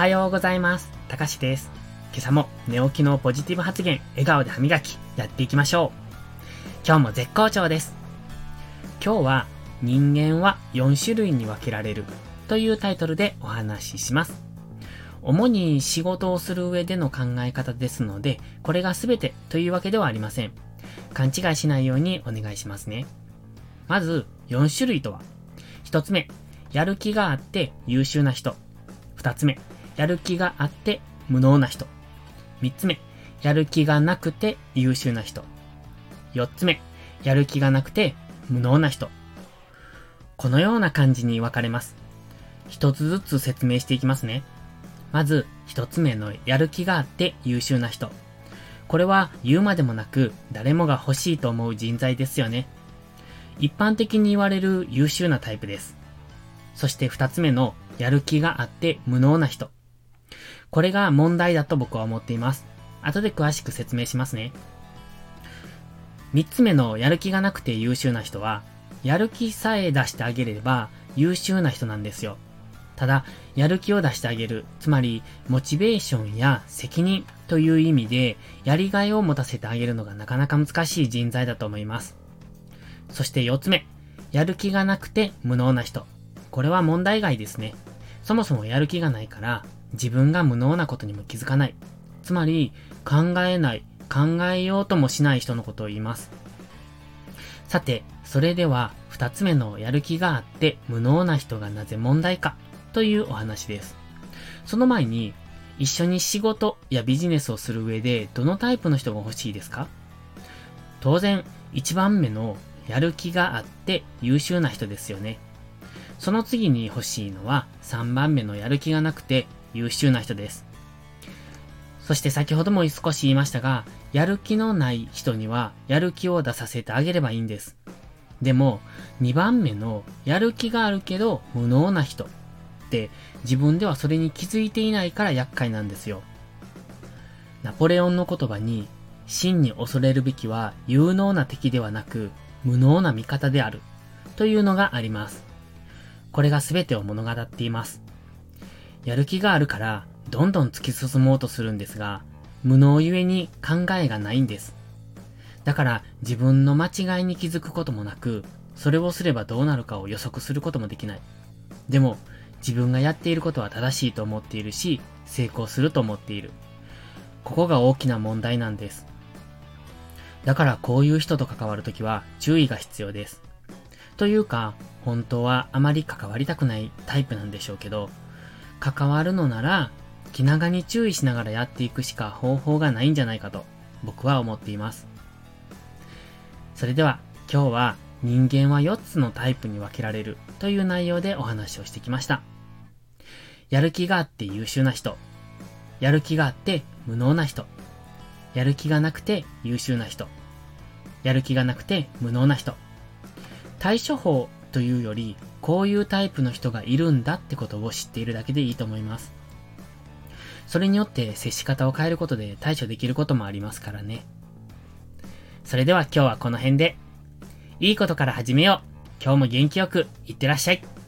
おはようございます。たかしです。今朝も寝起きのポジティブ発言、笑顔で歯磨き、やっていきましょう。今日も絶好調です。今日は人間は4種類に分けられるというタイトルでお話しします。主に仕事をする上での考え方ですので、これが全てというわけではありません。勘違いしないようにお願いしますね。まず、4種類とは。1つ目、やる気があって優秀な人。2つ目、やる気があって無能な人。3つ目、やる気がなくて優秀な人。4つ目、やる気がなくて無能な人。このような感じに分かれます。一つずつ説明していきますね。まず、一つ目のやる気があって優秀な人。これは言うまでもなく誰もが欲しいと思う人材ですよね。一般的に言われる優秀なタイプです。そして二つ目のやる気があって無能な人。これが問題だと僕は思っています。後で詳しく説明しますね。三つ目のやる気がなくて優秀な人は、やる気さえ出してあげれば優秀な人なんですよ。ただ、やる気を出してあげる、つまり、モチベーションや責任という意味で、やりがいを持たせてあげるのがなかなか難しい人材だと思います。そして四つ目、やる気がなくて無能な人。これは問題外ですね。そもそもやる気がないから、自分が無能なことにも気づかない。つまり、考えない、考えようともしない人のことを言います。さて、それでは、二つ目のやる気があって無能な人がなぜ問題かというお話です。その前に、一緒に仕事やビジネスをする上でどのタイプの人が欲しいですか？当然、一番目のやる気があって優秀な人ですよね。その次に欲しいのは3番目のやる気がなくて優秀な人です。そして先ほども少し言いましたが、やる気のない人にはやる気を出させてあげればいいんです。でも、2番目のやる気があるけど無能な人って自分ではそれに気づいていないから厄介なんですよ。ナポレオンの言葉に、真に恐れるべきは有能な敵ではなく無能な味方であるというのがあります。これが全てを物語っています。やる気があるからどんどん突き進もうとするんですが、無能ゆえに考えがないんです。だから自分の間違いに気づくこともなく、それをすればどうなるかを予測することもできない。でも、自分がやっていることは正しいと思っているし、成功すると思っている。ここが大きな問題なんです。だからこういう人と関わるときは注意が必要です。というか、本当はあまり関わりたくないタイプなんでしょうけど、関わるのなら、気長に注意しながらやっていくしか方法がないんじゃないかと、僕は思っています。それでは、今日は人間は4つのタイプに分けられるという内容でお話をしてきました。やる気があって優秀な人、やる気があって無能な人、やる気がなくて優秀な人、やる気がなくて無能な人。対処法というより、こういうタイプの人がいるんだってことを知っているだけでいいと思います。それによって接し方を変えることで対処できることもありますからね。それでは今日はこの辺で。いいことから始めよう。今日も元気よくいってらっしゃい。